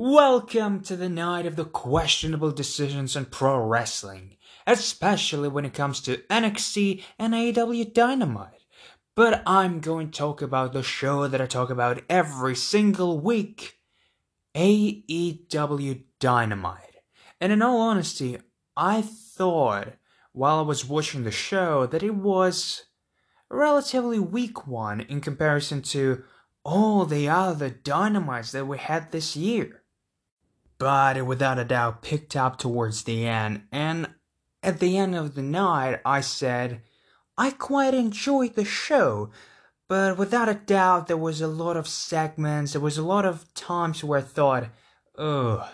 Welcome to the night of the questionable decisions in pro wrestling, especially when it comes to NXT and AEW Dynamite. But I'm going to talk about the show that I talk about every single week AEW Dynamite. And in all honesty, I thought while I was watching the show that it was a relatively weak one in comparison to all the other dynamites that we had this year but it without a doubt picked up towards the end. And at the end of the night, I said, I quite enjoyed the show, but without a doubt, there was a lot of segments, there was a lot of times where I thought, ugh,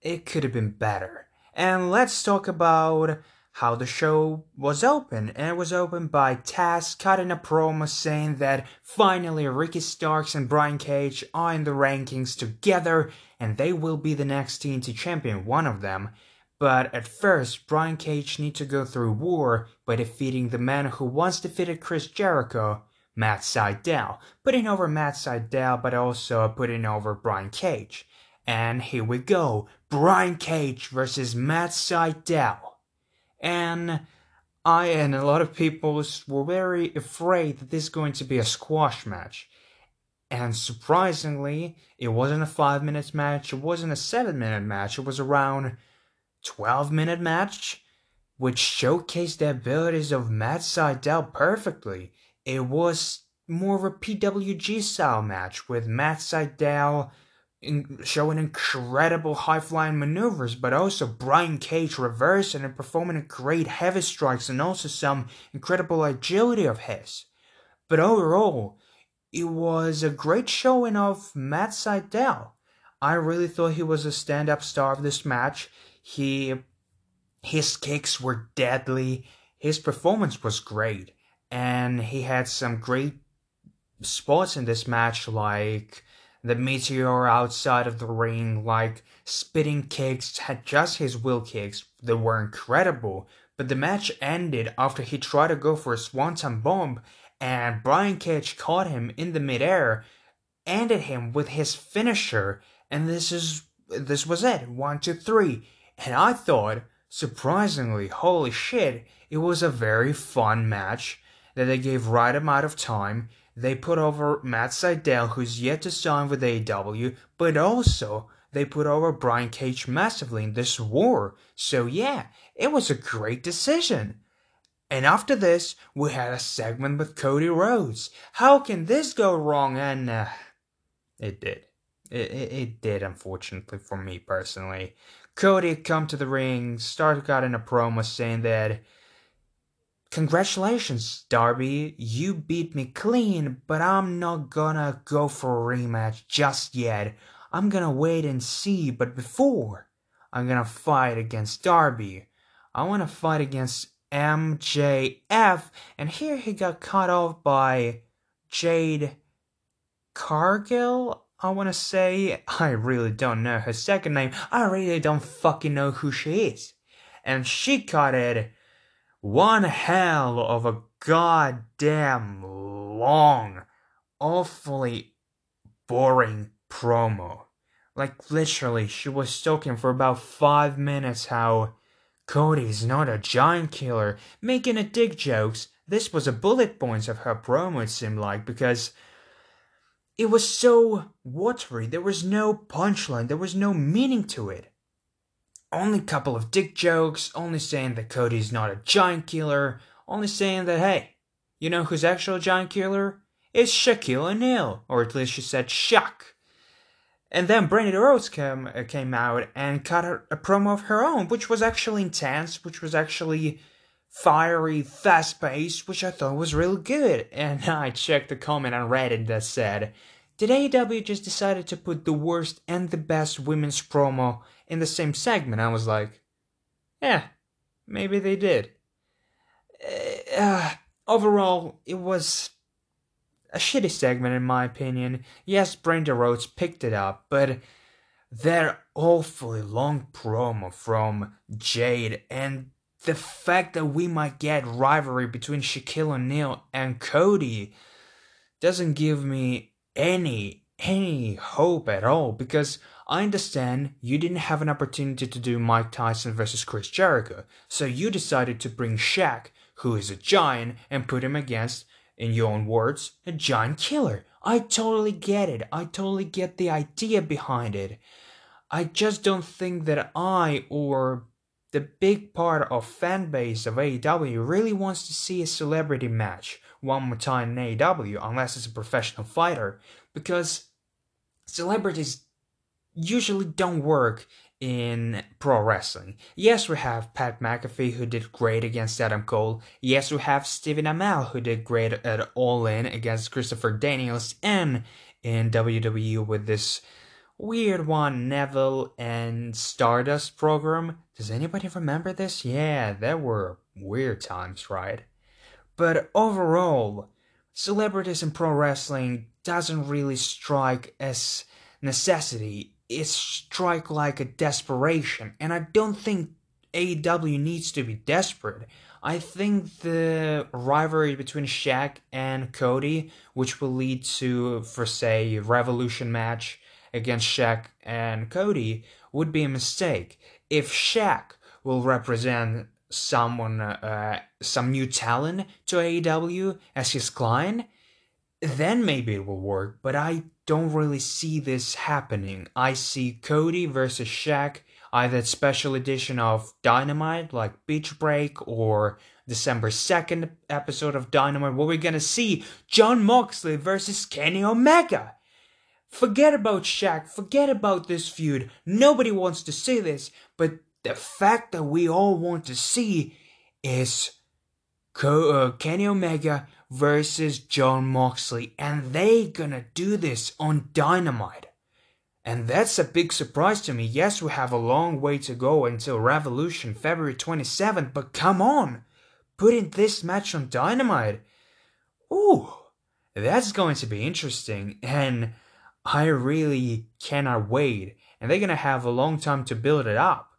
it could have been better. And let's talk about how the show was opened. And it was opened by Taz cutting a promo saying that finally Ricky Starks and Brian Cage are in the rankings together and they will be the next to champion one of them. But at first, Brian Cage needs to go through war by defeating the man who once defeated Chris Jericho, Matt Sydal, putting over Matt Sydal but also putting over Brian Cage. And here we go, Brian Cage versus Matt Sydal and I and a lot of people were very afraid that this is going to be a squash match. And surprisingly, it wasn't a five minute match, it wasn't a seven minute match, it was around 12 minute match, which showcased the abilities of Matt Sydal perfectly. It was more of a PWG style match with Matt Sydal in, showing incredible high flying maneuvers, but also Brian Cage reversing and performing great heavy strikes and also some incredible agility of his. But overall, it was a great showing of Matt Sydal. I really thought he was a stand up star of this match. He his kicks were deadly, his performance was great, and he had some great spots in this match like the meteor outside of the ring, like spitting kicks, had just his will kicks that were incredible. But the match ended after he tried to go for a swanton bomb, and Brian Cage caught him in the midair, ended him with his finisher, and this is this was it. One, two, three. And I thought, surprisingly, holy shit, it was a very fun match that they gave right amount of time they put over Matt Sydal, who's yet to sign with AEW, but also they put over Brian Cage massively in this war. So yeah, it was a great decision. And after this, we had a segment with Cody Rhodes. How can this go wrong? And uh, it did. It, it, it, did, unfortunately, for me personally. Cody had come to the ring, started in a promo saying that Congratulations, Darby. You beat me clean, but I'm not gonna go for a rematch just yet. I'm gonna wait and see, but before, I'm gonna fight against Darby. I wanna fight against MJF, and here he got cut off by Jade Cargill. I wanna say, I really don't know her second name. I really don't fucking know who she is. And she cut it one hell of a goddamn long, awfully boring promo. Like, literally, she was talking for about five minutes how Cody's not a giant killer, making a dick jokes. This was a bullet points of her promo, it seemed like, because it was so watery. There was no punchline, there was no meaning to it only couple of dick jokes, only saying that Cody's not a giant killer, only saying that, hey, you know who's actual giant killer? It's Shaquille O'Neal, or at least she said Shaq. And then Brandi Rhodes came, uh, came out and cut a, a promo of her own, which was actually intense, which was actually fiery, fast paced, which I thought was really good. And I checked the comment on Reddit that said, Did AEW just decided to put the worst and the best women's promo in the same segment. I was like, yeah, maybe they did. Uh, overall, it was a shitty segment in my opinion. Yes, Brandi Rhodes picked it up, but their awfully long promo from Jade and the fact that we might get rivalry between Shaquille O'Neal and Cody doesn't give me any any hope at all because I understand you didn't have an opportunity to do Mike Tyson versus Chris Jericho, so you decided to bring Shaq, who is a giant, and put him against, in your own words, a giant killer. I totally get it. I totally get the idea behind it. I just don't think that I or the big part of fan base of AEW really wants to see a celebrity match one more time in AEW unless it's a professional fighter because celebrities usually don't work in pro wrestling. Yes, we have Pat McAfee who did great against Adam Cole. Yes, we have Stephen Amell who did great at All In against Christopher Daniels and in WWE with this weird one, Neville and Stardust program. Does anybody remember this? Yeah, there were weird times, right? But overall, celebrities in pro wrestling doesn't really strike as necessity. It strike like a desperation, and I don't think AEW needs to be desperate. I think the rivalry between Shaq and Cody, which will lead to, for say, Revolution match against Shaq and Cody, would be a mistake. If Shaq will represent someone, uh, some new talent to AEW as his client, then maybe it will work. But I don't really see this happening. I see Cody versus Shaq, either special edition of Dynamite like Beach Break or December 2nd episode of Dynamite, where we're gonna see Jon Moxley versus Kenny Omega. Forget about Shaq, forget about this feud. Nobody wants to see this, but the fact that we all want to see is uh, Kenny Omega versus Jon Moxley, and they gonna do this on Dynamite. And that's a big surprise to me. Yes, we have a long way to go until Revolution, February 27th, but come on! Putting this match on Dynamite. Ooh, that's going to be interesting, and I really cannot wait. And they're gonna have a long time to build it up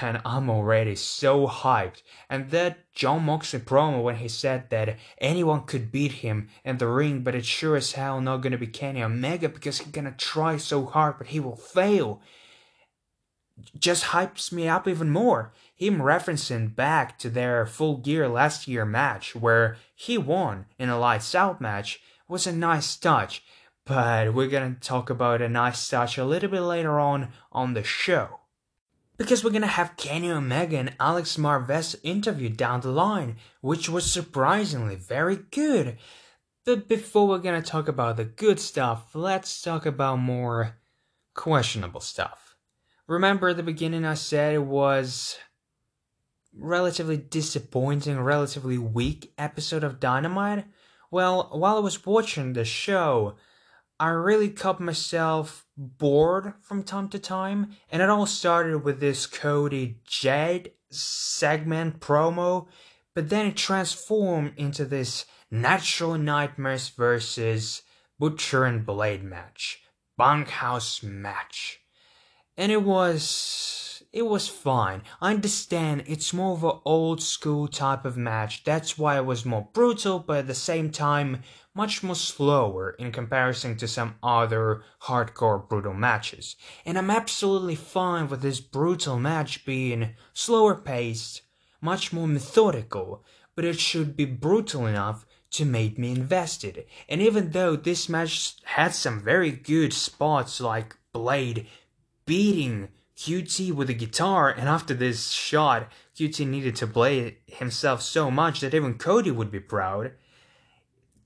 and I'm already so hyped. And that Jon Moxley promo when he said that anyone could beat him in the ring, but it's sure as hell not gonna be Kenny Omega because he's gonna try so hard, but he will fail. Just hypes me up even more. Him referencing back to their full gear last year match where he won in a lights out match was a nice touch. But we're gonna talk about a nice touch a little bit later on on the show because we're gonna have Kenny Omega and Alex Marvez interview down the line, which was surprisingly very good. But before we're gonna talk about the good stuff, let's talk about more questionable stuff. Remember at the beginning I said it was relatively disappointing, relatively weak episode of Dynamite? Well, while I was watching the show, I really caught myself bored from time to time, and it all started with this Cody Jade segment promo, but then it transformed into this Natural Nightmares versus Butcher and Blade match, bunkhouse match, and it was it was fine. I understand it's more of an old school type of match, that's why it was more brutal, but at the same time, much more slower in comparison to some other hardcore brutal matches. And I'm absolutely fine with this brutal match being slower paced, much more methodical, but it should be brutal enough to make me invested. And even though this match had some very good spots like Blade beating QT with a guitar, and after this shot, QT needed to play himself so much that even Cody would be proud.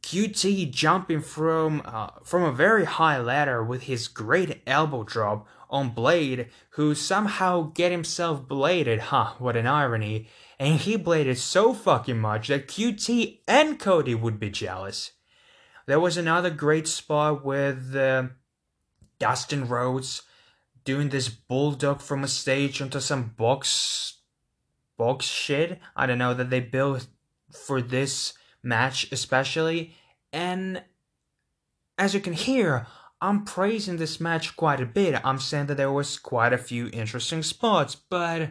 QT jumping from uh, from a very high ladder with his great elbow drop on Blade, who somehow get himself bladed. Huh, what an irony. And he bladed so fucking much that QT and Cody would be jealous. There was another great spot with uh, Dustin Rhodes doing this bulldog from a stage onto some box box shit. I don't know that they built for this match especially. And as you can hear, I'm praising this match quite a bit. I'm saying that there was quite a few interesting spots, but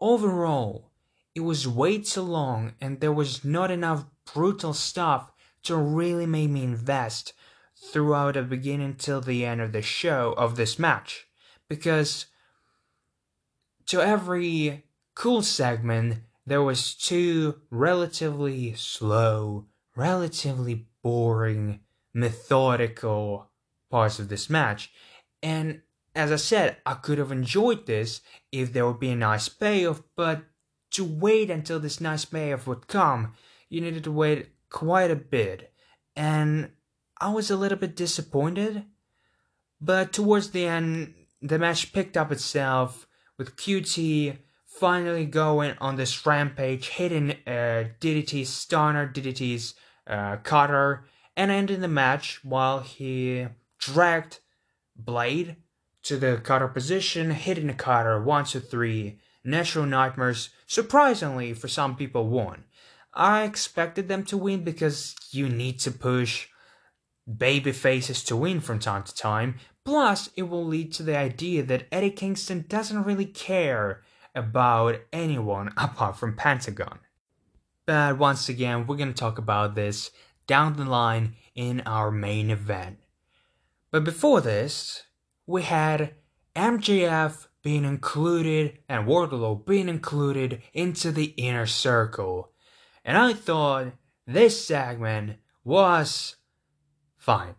overall, it was way too long and there was not enough brutal stuff to really make me invest throughout the beginning till the end of the show of this match because to every cool segment there was two relatively slow relatively boring methodical parts of this match and as i said i could have enjoyed this if there would be a nice payoff but to wait until this nice payoff would come you needed to wait quite a bit and I was a little bit disappointed. But towards the end, the match picked up itself with QT finally going on this rampage, hitting uh, DDT's stunner, DDT's uh, cutter, and ending the match while he dragged Blade to the cutter position, hitting the cutter one, two, three. Natural Nightmares, surprisingly for some people, won. I expected them to win because you need to push baby faces to win from time to time. Plus, it will lead to the idea that Eddie Kingston doesn't really care about anyone apart from Pentagon. But once again, we're to talk about this down the line in our main event. But before this, we had MJF being included and Wardlow being included into the inner circle. And I thought this segment was fine.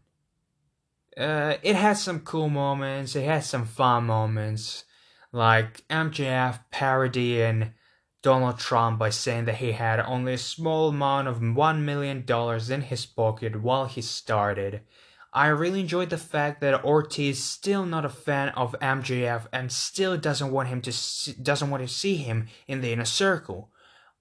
Uh, it has some cool moments, it has some fun moments, like MJF parodying Donald Trump by saying that he had only a small amount of $1 million in his pocket while he started. I really enjoyed the fact that Ortiz is still not a fan of MJF and still doesn't want him to see, doesn't want to see him in the inner circle.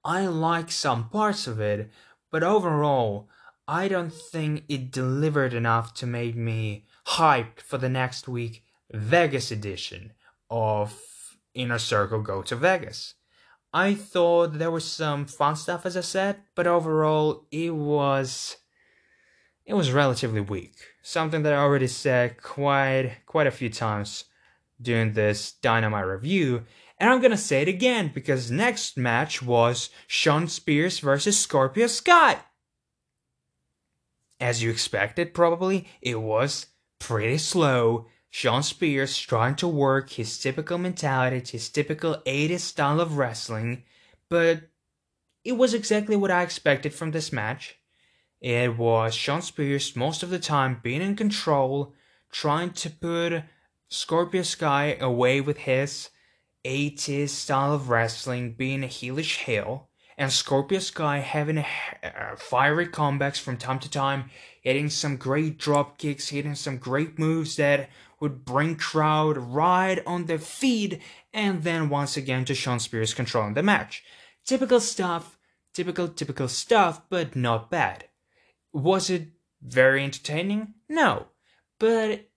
I like some parts of it, but overall, I don't think it delivered enough to make me hyped for the next week Vegas edition of Inner Circle Go to Vegas. I thought there was some fun stuff as I said, but overall it was it was relatively weak. Something that I already said quite quite a few times during this Dynamite review, and I'm gonna say it again because next match was Shawn Spears versus Scorpio Sky as you expected, probably, it was pretty slow. Shawn Spears trying to work his typical mentality, his typical 80s style of wrestling, but it was exactly what I expected from this match. It was Shawn Spears most of the time being in control, trying to put Scorpio Sky away with his 80s style of wrestling, being a heelish heel and Scorpio Sky having a, uh, fiery comebacks from time to time, hitting some great drop kicks, hitting some great moves that would bring crowd right on their feet, and then once again to Shawn Spears controlling the match. Typical stuff, typical, typical stuff, but not bad. Was it very entertaining? No. But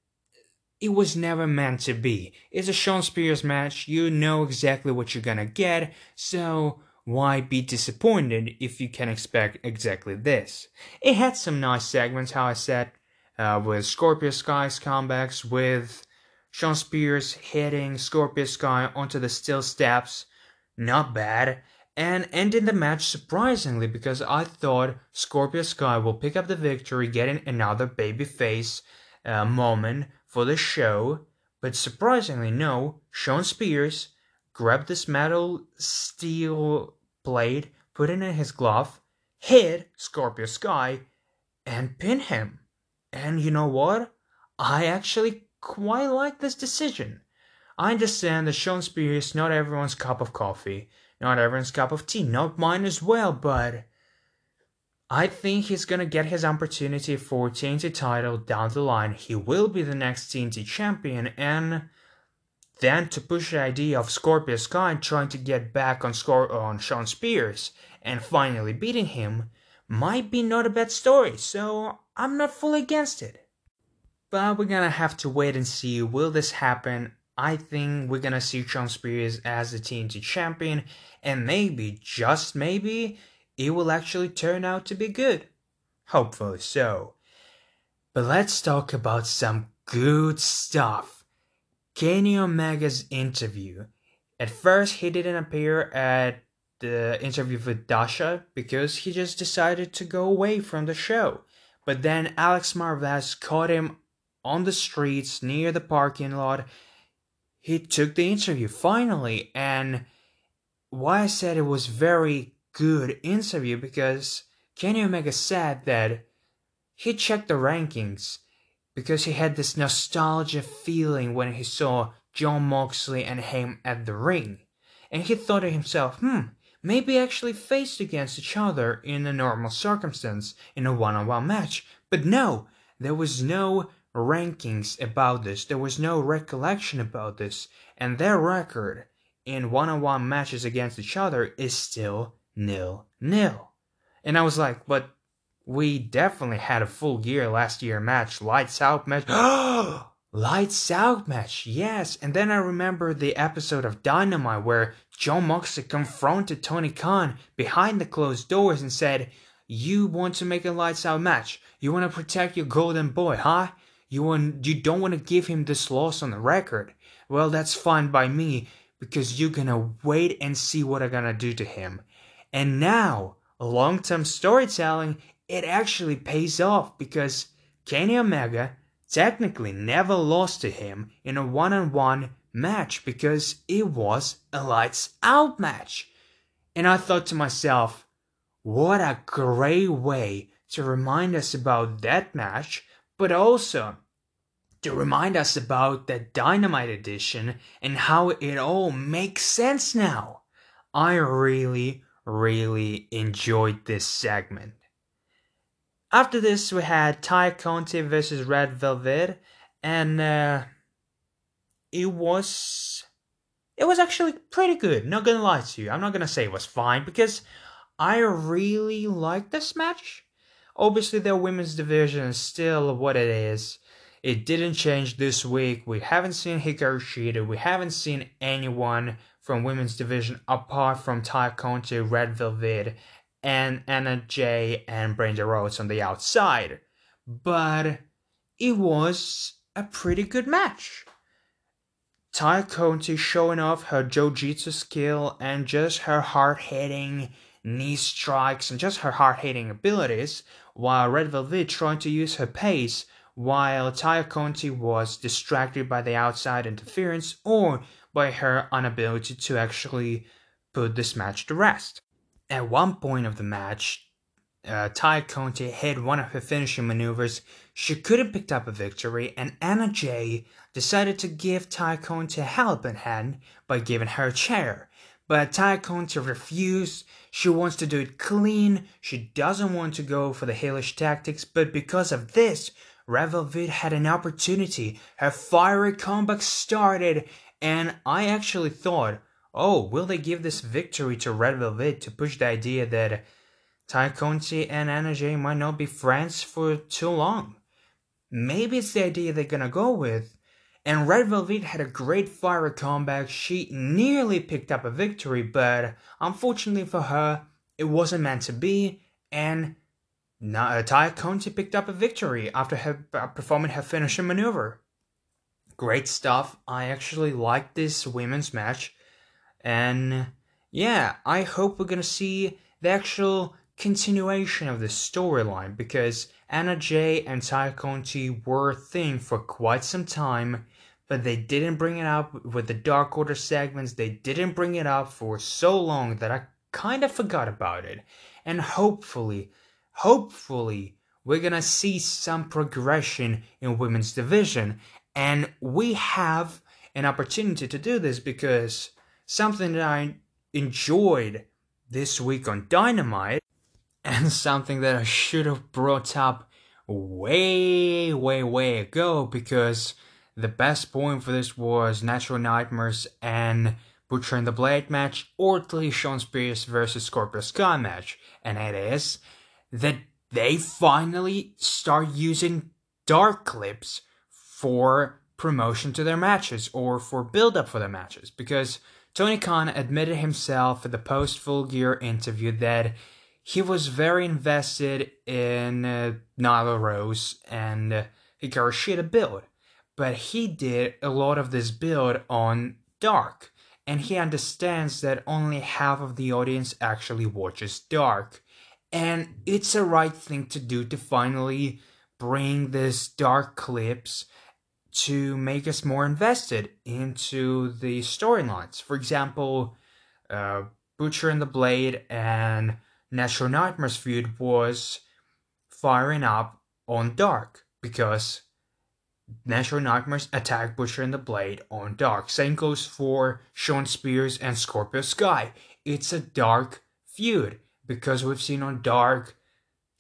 it was never meant to be. It's a Shawn Spears match, you know exactly what you're gonna get, so why be disappointed if you can expect exactly this? It had some nice segments, how I said, uh, with Scorpio Sky's comebacks, with Shawn Spears hitting Scorpio Sky onto the steel steps, not bad, and ending the match surprisingly because I thought Scorpio Sky will pick up the victory, getting another babyface uh, moment for the show, but surprisingly, no, Shawn Spears grabbed this metal steel blade, put it in his glove, hit Scorpio Sky, and pin him. And you know what? I actually quite like this decision. I understand that Shawn Spears is not everyone's cup of coffee, not everyone's cup of tea, not mine as well, but I think he's gonna get his opportunity for TNT title down the line. He will be the next TNT champion, and then to push the idea of Scorpio Sky trying to get back on, on Shawn Spears and finally beating him might be not a bad story, so I'm not fully against it. But we're gonna have to wait and see will this happen. I think we're gonna see Shawn Spears as the TNT champion, and maybe, just maybe, it will actually turn out to be good. Hopefully so. But let's talk about some good stuff. Kenny Omega's interview. At first, he didn't appear at the interview with Dasha because he just decided to go away from the show. But then Alex Marvez caught him on the streets near the parking lot. He took the interview finally, and why I said it was very good interview because Kenny Omega said that he checked the rankings because he had this nostalgia feeling when he saw Jon Moxley and him at the ring. And he thought to himself, hmm, maybe actually faced against each other in a normal circumstance in a one on one match. But no, there was no rankings about this, there was no recollection about this, and their record in one on one matches against each other is still nil nil. And I was like, but we definitely had a Full Gear last year match, lights out match. lights out match, yes. And then I remember the episode of Dynamite where Jon Moxley confronted Tony Khan behind the closed doors and said, "You want to make a lights out match? You want to protect your golden boy, huh? You want you don't want to give him this loss on the record. Well, that's fine by me because you're gonna wait and see what I'm gonna do to him." And now, long term storytelling, it actually pays off because Kenny Omega technically never lost to him in a one on one match because it was a lights out match. And I thought to myself, what a great way to remind us about that match, but also to remind us about the Dynamite edition and how it all makes sense now. I really, really enjoyed this segment. After this, we had Tay Conti versus Red Velvet, and uh, it was it was actually pretty good. Not gonna lie to you, I'm not gonna say it was fine because I really like this match. Obviously, their women's division is still what it is. It didn't change this week. We haven't seen Hikaru Shida. We haven't seen anyone from women's division apart from Tay Conti, Red Velvet, and Anna Jay and Brandi Rhodes on the outside. But it was a pretty good match. Tay Conti showing off her jiu-jitsu skill and just her hard-hitting knee strikes and just her hard-hitting abilities, while Red Velvet trying to use her pace while Tay Conti was distracted by the outside interference or by her inability to actually put this match to rest. At one point of the match, uh, Tay Conti hit one of her finishing maneuvers. She could have picked up a victory, and Anna Jay decided to give Tay Conti a helping hand by giving her a chair. But Tay Conti refused. She wants to do it clean. She doesn't want to go for the hellish tactics, but because of this, Red Velvet had an opportunity. Her fiery comeback started, and I actually thought, oh, will they give this victory to Red Velvet to push the idea that Tay Conti and Anna Jay might not be friends for too long? Maybe it's the idea they're gonna go with. And Red Velvet had a great fire comeback. She nearly picked up a victory, but unfortunately for her, it wasn't meant to be. And Tay Conti picked up a victory after her uh, performing her finishing maneuver great stuff. I actually like this women's match. And yeah, I hope we're gonna see the actual continuation of the storyline because Anna Jay and Tay Conti were a thing for quite some time, but they didn't bring it up with the Dark Order segments. They didn't bring it up for so long that I kind of forgot about it. And hopefully, hopefully, we're gonna see some progression in women's division and we have an opportunity to do this because something that I enjoyed this week on Dynamite and something that I should have brought up way, way, way ago because the best point for this was Natural Nightmares and Butcher and the Blade match or the Shawn Spears versus Scorpio Sky match. And it is that they finally start using dark clips for promotion to their matches or for build up for their matches because Tony Khan admitted himself at the post full gear interview that he was very invested in uh, Nyla Rose and uh, Hikaru build, but he did a lot of this build on Dark, and he understands that only half of the audience actually watches Dark, And it's a right thing to do to finally bring this dark clips to make us more invested into the storylines. For example, uh, Butcher and the Blade and Natural Nightmares feud was firing up on Dark because Natural Nightmares attacked Butcher and the Blade on Dark. Same goes for Shawn Spears and Scorpio Sky. It's a dark feud because we've seen on Dark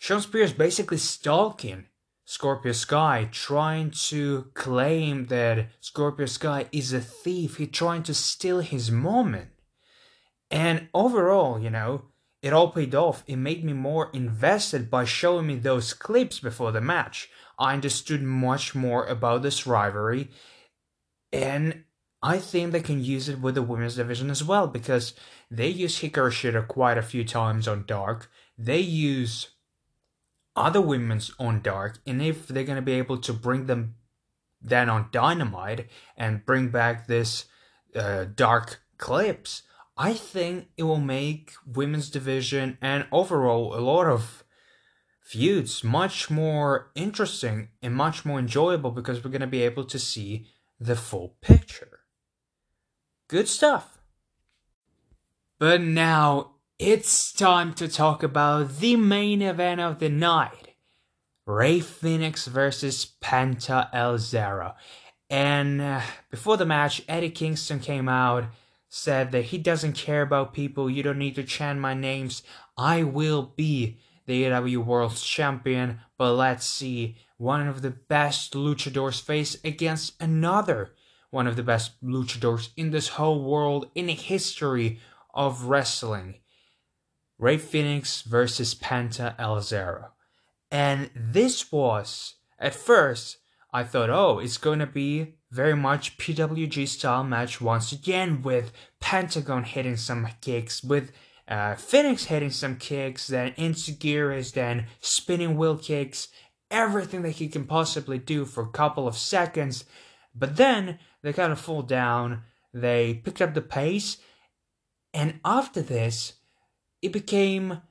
Shawn Spears basically stalking Scorpio Sky, trying to claim that Scorpio Sky is a thief. He's trying to steal his moment. And overall, you know, it all paid off. It made me more invested by showing me those clips before the match. I understood much more about this rivalry. And I think they can use it with the women's division as well because they use Hikaru Shida quite a few times on Dark. They use other women's on Dark, and if they're gonna be able to bring them then on Dynamite and bring back this uh, Dark clips, I think it will make women's division and overall a lot of feuds much more interesting and much more enjoyable because we're gonna be able to see the full picture. Good stuff. But now it's time to talk about the main event of the night Rey Fenix versus Penta El Zero. And uh, before the match, Eddie Kingston came out, said that he doesn't care about people, you don't need to chant my names, I will be the AEW World Champion, but let's see, one of the best luchadors face against another one of the best luchadors in this whole world in the history of wrestling. Rey Fenix versus Penta El Zero. And this was, at first, I thought, oh, it's going to be very much PWG style match once again with Pentagon hitting some kicks, with uh, Fenix hitting some kicks, then Enzuigiri, then spinning wheel kicks, everything that he can possibly do for a couple of seconds. But then they kind of fall down, they picked up the pace, and after this, it became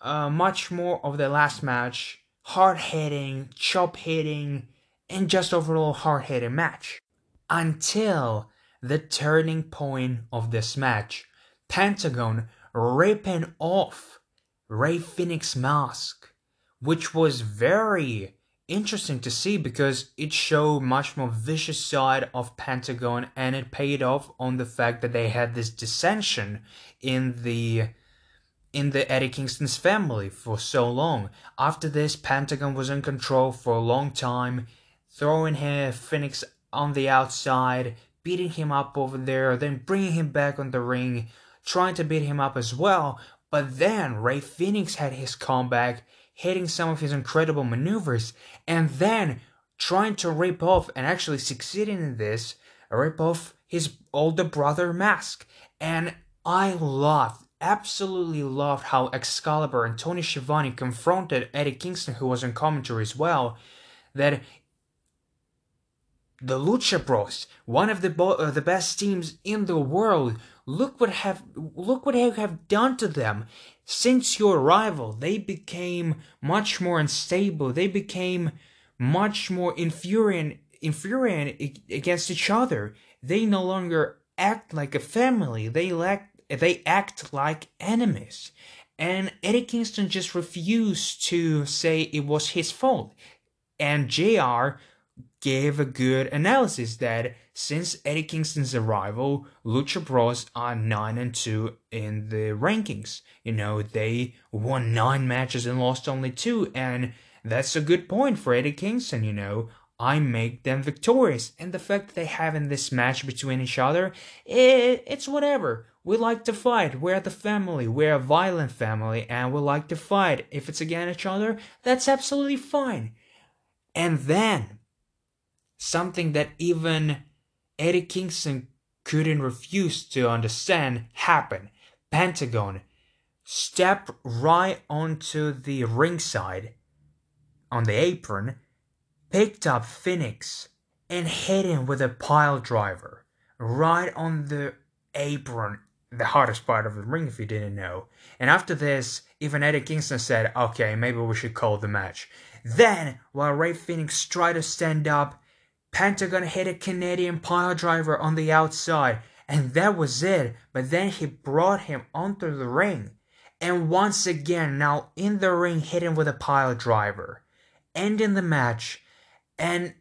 uh, much more of the last match, hard hitting, chop hitting, and just overall hard hitting match. Until the turning point of this match, Pentagon ripping off Rey Fenix mask, which was very interesting to see because it showed much more vicious side of Pentagon and it paid off on the fact that they had this dissension in the in the Eddie Kingston's family for so long. After this, Pentagon was in control for a long time, throwing him Fenix on the outside, beating him up over there, then bringing him back on the ring, trying to beat him up as well. But then Rey Fenix had his comeback, hitting some of his incredible maneuvers, and then trying to rip off and actually succeeding in this, rip off his older brother mask. And I loved absolutely loved how Excalibur and Tony Schiavone confronted Eddie Kingston, who was in commentary as well, that the Lucha Bros, one of the bo- uh, the best teams in the world, look what have look what you have done to them. Since your arrival, they became much more unstable. They became much more infuriating, infuriating against each other. They no longer act like a family. They lack they act like enemies. And Eddie Kingston just refused to say it was his fault. And JR gave a good analysis that since Eddie Kingston's arrival, Lucha Bros are 9 and 2 in the rankings. You know, they won 9 matches and lost only 2, and that's a good point for Eddie Kingston, you know. I make them victorious. And the fact that they in this match between each other, it, it's whatever. We like to fight. We're the family. We're a violent family and we like to fight. If it's against each other, that's absolutely fine. And then, something that even Eddie Kingston couldn't refuse to understand happened. Pentagon stepped right onto the ringside on the apron, picked up Fenix, and hit him with a pile driver right on the apron the hardest part of the ring if you didn't know. And after this, even Eddie Kingston said, okay, maybe we should call the match. Then, while Rey Fenix tried to stand up, Pentagon hit a Canadian pile driver on the outside, and that was it. But then he brought him onto the ring. And once again, now in the ring, hit him with a pile driver. Ending the match. And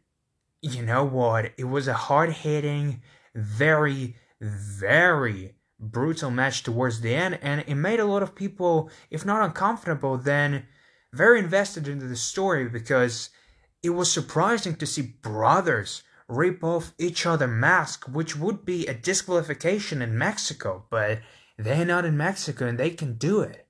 you know what? It was a hard hitting, very, very brutal match towards the end, and it made a lot of people, if not uncomfortable, then very invested into the story because it was surprising to see brothers rip off each other masks, which would be a disqualification in Mexico, but they're not in Mexico and they can do it.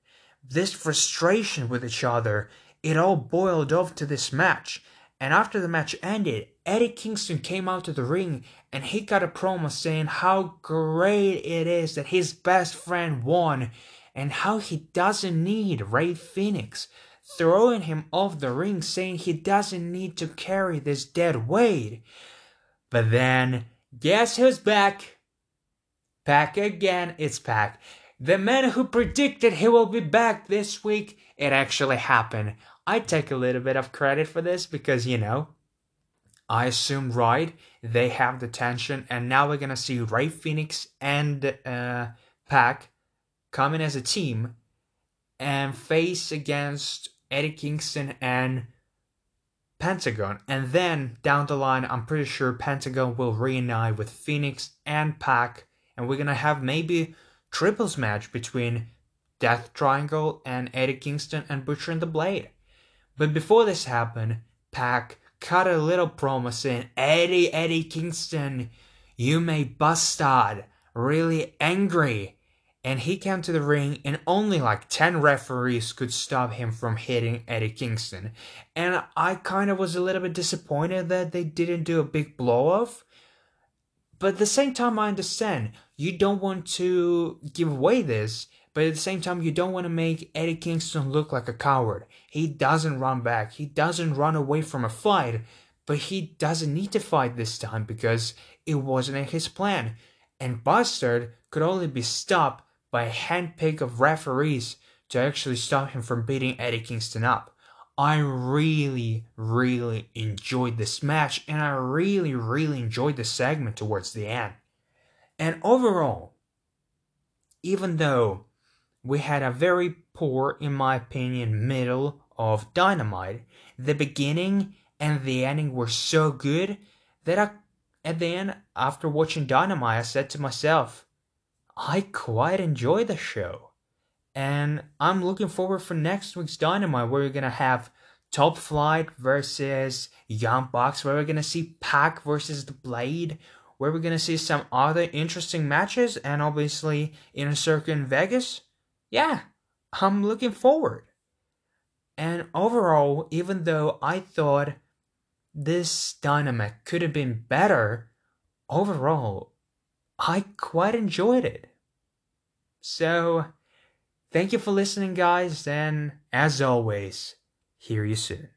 This frustration with each other, it all boiled off to this match. And after the match ended, Eddie Kingston came out to the ring and he got a promo saying how great it is that his best friend won and how he doesn't need Rey Fenix, throwing him off the ring saying he doesn't need to carry this dead weight. But then, guess who's back? Back again, it's back. The man who predicted he will be back this week, it actually happened. I take a little bit of credit for this because, you know, I assume right, they have the tension, and now we're gonna see Rey Fenix and uh, Pac coming as a team and face against Eddie Kingston and Pentagon. And then down the line, I'm pretty sure Pentagon will reunite with Fenix and Pac, and we're gonna have maybe triples match between Death Triangle and Eddie Kingston and Butcher and the Blade. But before this happened, Pac cut a little promo saying, Eddie, Eddie Kingston, you made Bastard really angry. And he came to the ring, and only like 10 referees could stop him from hitting Eddie Kingston. And I kind of was a little bit disappointed that they didn't do a big blow off. But at the same time, I understand you don't want to give away this but at the same time, you don't want to make Eddie Kingston look like a coward. He doesn't run back, he doesn't run away from a fight, but he doesn't need to fight this time because it wasn't in his plan. And Bastard could only be stopped by a handpick of referees to actually stop him from beating Eddie Kingston up. I really, really enjoyed this match, and I really, really enjoyed the segment towards the end. And overall, even though we had a very poor, in my opinion, middle of Dynamite. The beginning and the ending were so good that I, at the end, after watching Dynamite, I said to myself, I quite enjoy the show. And I'm looking forward for next week's Dynamite where we're gonna have Top Flight versus Young Bucks, where we're gonna see Pac versus the Blade, where we're gonna see some other interesting matches, and obviously Inner Circle in Vegas yeah, I'm looking forward. And overall, even though I thought this dynamic could have been better, overall, I quite enjoyed it. So, thank you for listening, guys, and as always, hear you soon.